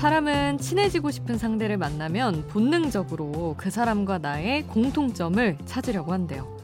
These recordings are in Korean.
사람은 친해지고 싶은 상대를 만나면 본능적으로 그 사람과 나의 공통점을 찾으려고 한대요.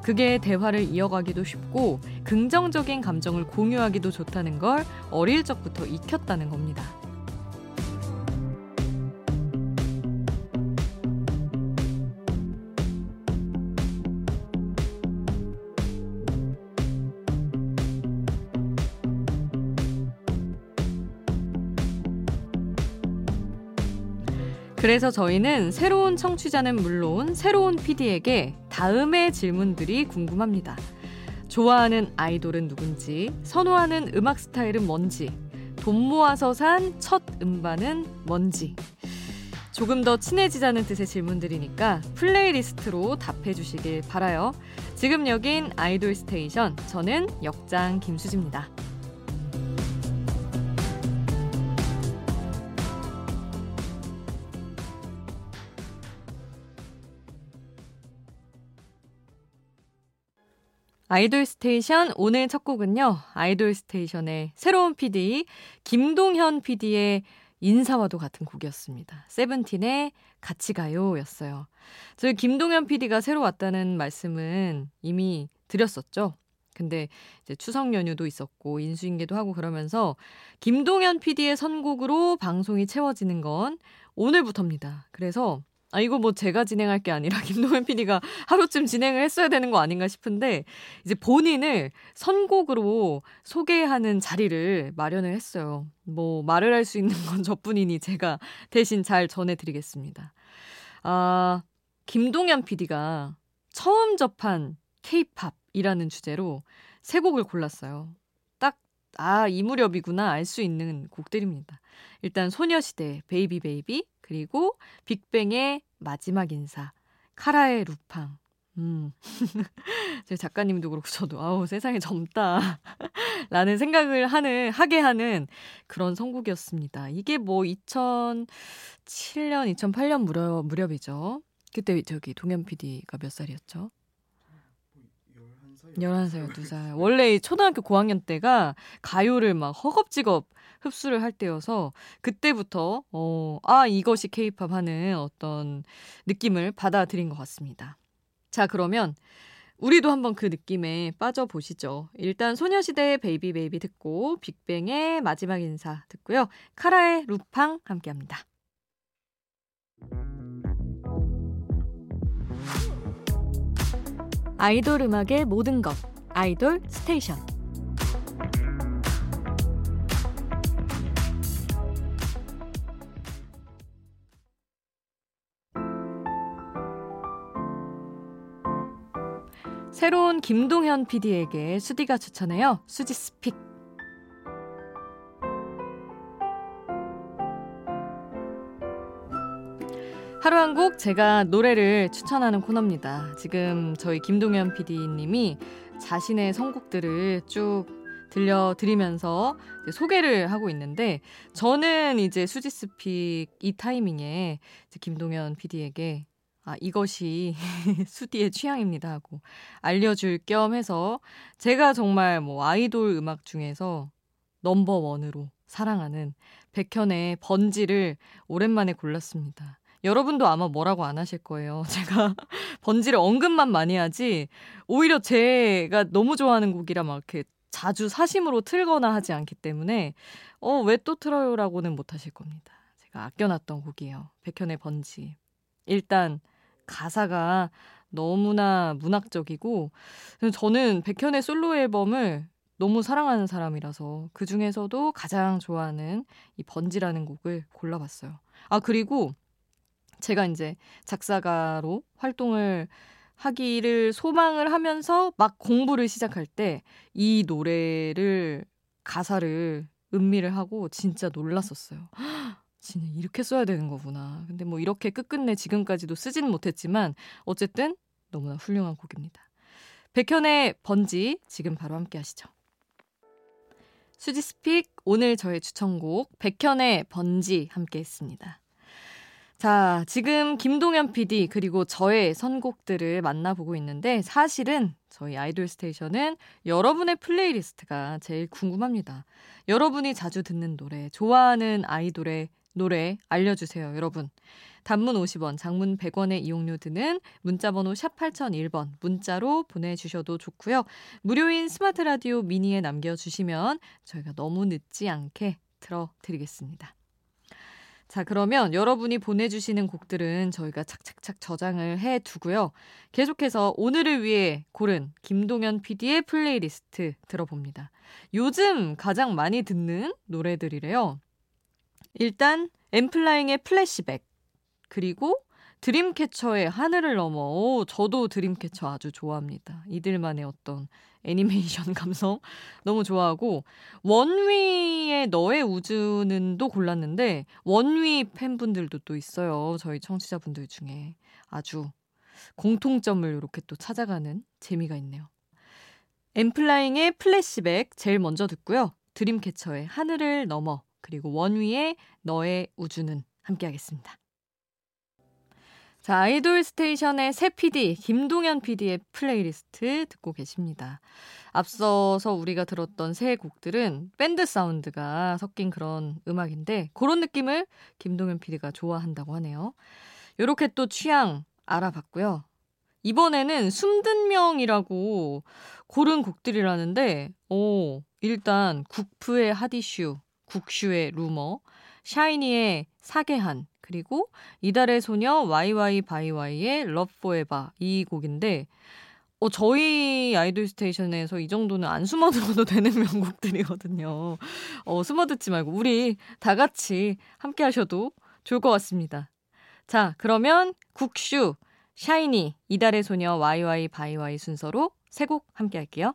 그게 대화를 이어가기도 쉽고 긍정적인 감정을 공유하기도 좋다는 걸 어릴 적부터 익혔다는 겁니다. 그래서 저희는 새로운 청취자는 물론 새로운 PD에게 다음의 질문들이 궁금합니다. 좋아하는 아이돌은 누군지, 선호하는 음악 스타일은 뭔지, 돈 모아서 산 첫 음반은 뭔지. 조금 더 친해지자는 뜻의 질문들이니까 playlist로 답해 주시길 바라요. 지금 여긴 아이돌 스테이션. 저는 역장 김수지입니다. 아이돌 스테이션 오늘 첫 곡은요. 아이돌 스테이션의 새로운 PD 김동현 PD의 인사와도 같은 곡이었습니다. 세븐틴의 같이 가요 였어요. 저희 김동현 PD가 새로 왔다는 말씀은 이미 드렸었죠. 근데 이제 추석 연휴도 있었고 인수인계도 하고 그러면서 김동현 PD의 선곡으로 방송이 채워지는 건 오늘부터입니다. 그래서 아, 이거 뭐 제가 진행할 게 아니라 김동현 PD가 하루쯤 진행을 했어야 되는 거 아닌가 싶은데, 이제 본인을 선곡으로 소개하는 자리를 마련을 했어요. 뭐, 말을 할 수 있는 건 저뿐이니 제가 대신 잘 전해드리겠습니다. 아, 김동현 PD가 처음 접한 케이팝이라는 주제로 세 곡을 골랐어요. 딱, 아, 이 무렵이구나 알 수 있는 곡들입니다. 일단 소녀시대 Baby Baby, 그리고 빅뱅의 마지막 인사, 카라의 루팡. 음. 제 작가님도 그렇고 저도 아우 세상에 젊다 라는 생각을 하는 하게 하는 그런 선곡이었습니다. 이게 뭐 2007년 2008년 무렵 무렵이죠. 그때 저기 동현 PD가 몇 살이었죠? 11살, 12살. 원래 초등학교 고학년 때가 가요를 막 허겁지겁 흡수를 할 때여서 그때부터 어, 아 이것이 케이팝 하는 어떤 느낌을 받아들인 것 같습니다. 자 그러면 우리도 한번 그 느낌에 빠져보시죠. 일단 소녀시대의 Baby Baby 듣고 빅뱅의 마지막 인사 듣고요. 카라의 루팡 함께합니다. 아이돌 음악의 모든 것 아이돌 스테이션 새로운 김동현 PD에게 수디가 추천해요. 수디's pick. 하루 한 곡 제가 노래를 추천하는 코너입니다. 지금 저희 김동현 PD님이 자신의 선곡들을 쭉 들려드리면서 소개를 하고 있는데 저는 이제 수지스픽 이 타이밍에 김동현 PD에게 아, 이것이 수디의 취향입니다 하고 알려줄 겸 해서 제가 정말 뭐 아이돌 음악 중에서 넘버원으로 사랑하는 백현의 번지를 오랜만에 골랐습니다. 여러분도 아마 뭐라고 안 하실 거예요. 제가 번지를 언급만 많이 하지, 오히려 제가 너무 좋아하는 곡이라 막 이렇게 자주 사심으로 틀거나 하지 않기 때문에, 어, 왜 또 틀어요라고는 못 하실 겁니다. 제가 아껴놨던 곡이에요. 백현의 번지. 일단, 가사가 너무나 문학적이고 저는 백현의 솔로 앨범을 너무 사랑하는 사람이라서 그 중에서도 가장 좋아하는 이 번지라는 곡을 골라봤어요. 아 그리고 제가 이제 작사가로 활동을 하기를 소망을 하면서 막 공부를 시작할 때 이 노래를 가사를 음미를 하고 진짜 놀랐었어요. 진짜 이렇게 써야 되는 거구나. 근데 뭐 이렇게 끝끝내 지금까지도 쓰지는 못했지만 어쨌든 너무나 훌륭한 곡입니다. 백현의 번지 지금 바로 함께 하시죠. 수지's pick 오늘 저의 추천곡 백현의 번지 함께 했습니다. 자, 지금 김동현 PD 그리고 저의 선곡들을 만나보고 있는데 사실은 저희 아이돌 스테이션은 여러분의 플레이리스트가 제일 궁금합니다. 여러분이 자주 듣는 노래, 좋아하는 아이돌의 노래 알려주세요, 여러분. 단문 50원, 장문 100원의 이용료 드는 문자번호 샵 8001번 문자로 보내주셔도 좋고요. 무료인 스마트 라디오 미니에 남겨주시면 저희가 너무 늦지 않게 틀어드리겠습니다. 자, 그러면 여러분이 보내주시는 곡들은 저희가 착착착 저장을 해 두고요. 계속해서 오늘을 위해 고른 김동현 PD의 플레이리스트 들어봅니다. 요즘 가장 많이 듣는 노래들이래요. 일단, 엔플라잉의 플래시백. 그리고 드림캐쳐의 하늘을 넘어. 오, 저도 드림캐쳐 아주 좋아합니다. 이들만의 어떤 애니메이션 감성 너무 좋아하고 원위의 너의 우주는도 골랐는데 원위 팬분들도 또 있어요. 저희 청취자분들 중에 아주 공통점을 이렇게 또 찾아가는 재미가 있네요. 엔플라잉의 플래시백 제일 먼저 듣고요. 드림캐쳐의 하늘을 넘어 그리고 원위의 너의 우주는 함께 하겠습니다. 자, 아이돌 스테이션의 새 PD, 김동현 PD의 플레이리스트 듣고 계십니다. 앞서서 우리가 들었던 새 곡들은 밴드 사운드가 섞인 그런 음악인데 그런 느낌을 김동현 PD가 좋아한다고 하네요. 요렇게 또 취향 알아봤고요. 이번에는 숨든 명이라고 고른 곡들이라는데, 오, 일단 국프의 하디슈, 국슈의 루머, 샤이니의 사계한, 그리고 이달의 소녀 YY 바이와이의 Love Forever 이 곡인데 어, 저희 아이돌 스테이션에서 이 정도는 안 숨어 들어도 되는 명곡들이거든요. 어, 숨어 듣지 말고 우리 다 같이 함께 하셔도 좋을 것 같습니다. 자, 그러면 국슈, 샤이니, 이달의 소녀 YY 바이와이 순서로 세 곡 함께 할게요.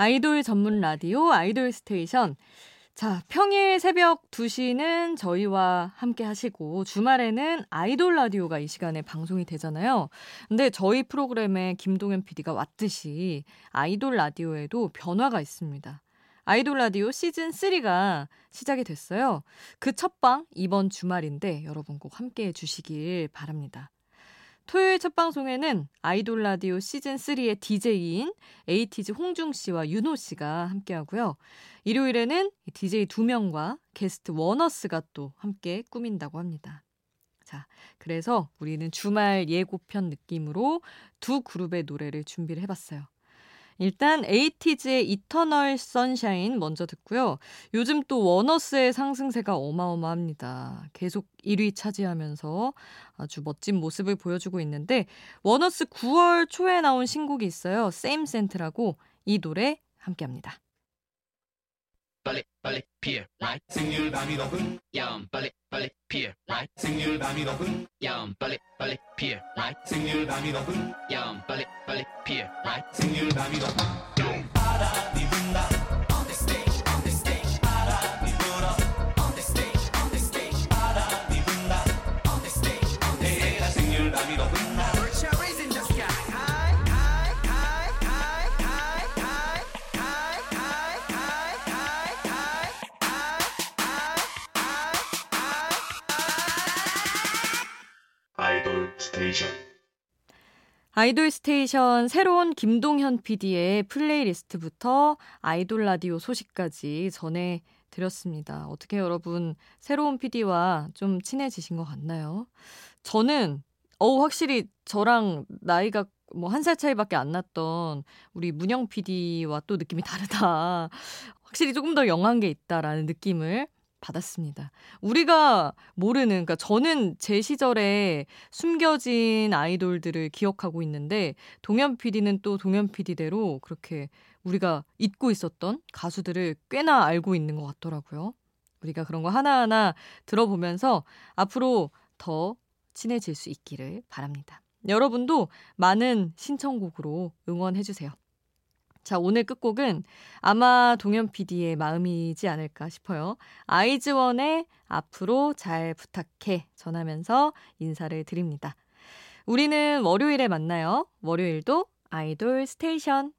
아이돌 전문 라디오 아이돌 스테이션. 자, 평일 새벽 2시는 저희와 함께 하시고 주말에는 아이돌 라디오가 이 시간에 방송이 되잖아요. 근데 저희 프로그램에 김동현 PD가 왔듯이 아이돌 라디오에도 변화가 있습니다. 아이돌 라디오 시즌 3가 시작이 됐어요. 그 첫 방 이번 주말인데 여러분 꼭 함께 해 주시길 바랍니다. 토요일 첫 방송에는 아이돌 라디오 시즌 3의 DJ인 에이티즈 홍중 씨와 윤호 씨가 함께 하고요. 일요일에는 DJ 두 명과 게스트 원어스가 또 함께 꾸민다고 합니다. 자, 그래서 우리는 주말 예고편 느낌으로 두 그룹의 노래를 준비를 해봤어요. 일단 에이티즈의 Eternal Sunshine 먼저 듣고요. 요즘 또 원어스의 상승세가 어마어마합니다. 계속 1위 차지하면서 아주 멋진 모습을 보여주고 있는데 워너스 9월 초에 나온 신곡이 있어요. Same Scent라고 이 노래 함께합니다. 빨리 빨리 피어 라이트. 생률 밤이 높은 야음 빨리 빨리 피어 라이트. 생률 밤이 높은 야음 빨리 빨리 피어 라이트. 생률 밤이 높은 야음 빨리 빨리 피어 라이트. 생률 밤이 높은 바람이 분다 스테이션 아이돌 스테이션 새로운 김동현 PD의 플레이리스트부터 아이돌 라디오 소식까지 전해 드렸습니다. 어떻게 여러분 새로운 PD와 좀 친해지신 것 같나요? 저는 어 확실히 저랑 나이가 뭐 한 살 차이밖에 안 났던 우리 문영 PD와 또 느낌이 다르다. 확실히 조금 더 young한 게 있다라는 느낌을 받았습니다. 우리가 모르는, 그러니까 저는 제 시절에 숨겨진 아이돌들을 기억하고 있는데, 동현 PD는 또 동현 PD대로 그렇게 우리가 잊고 있었던 가수들을 꽤나 알고 있는 것 같더라고요. 우리가 그런 거 하나하나 들어보면서 앞으로 더 친해질 수 있기를 바랍니다. 여러분도 많은 신청곡으로 응원해주세요. 자, 오늘 끝곡은 아마 동현 PD의 마음이지 않을까 싶어요. 아이즈원의 앞으로 잘 부탁해 전하면서 인사를 드립니다. 우리는 월요일에 만나요. 월요일도 아이돌 스테이션.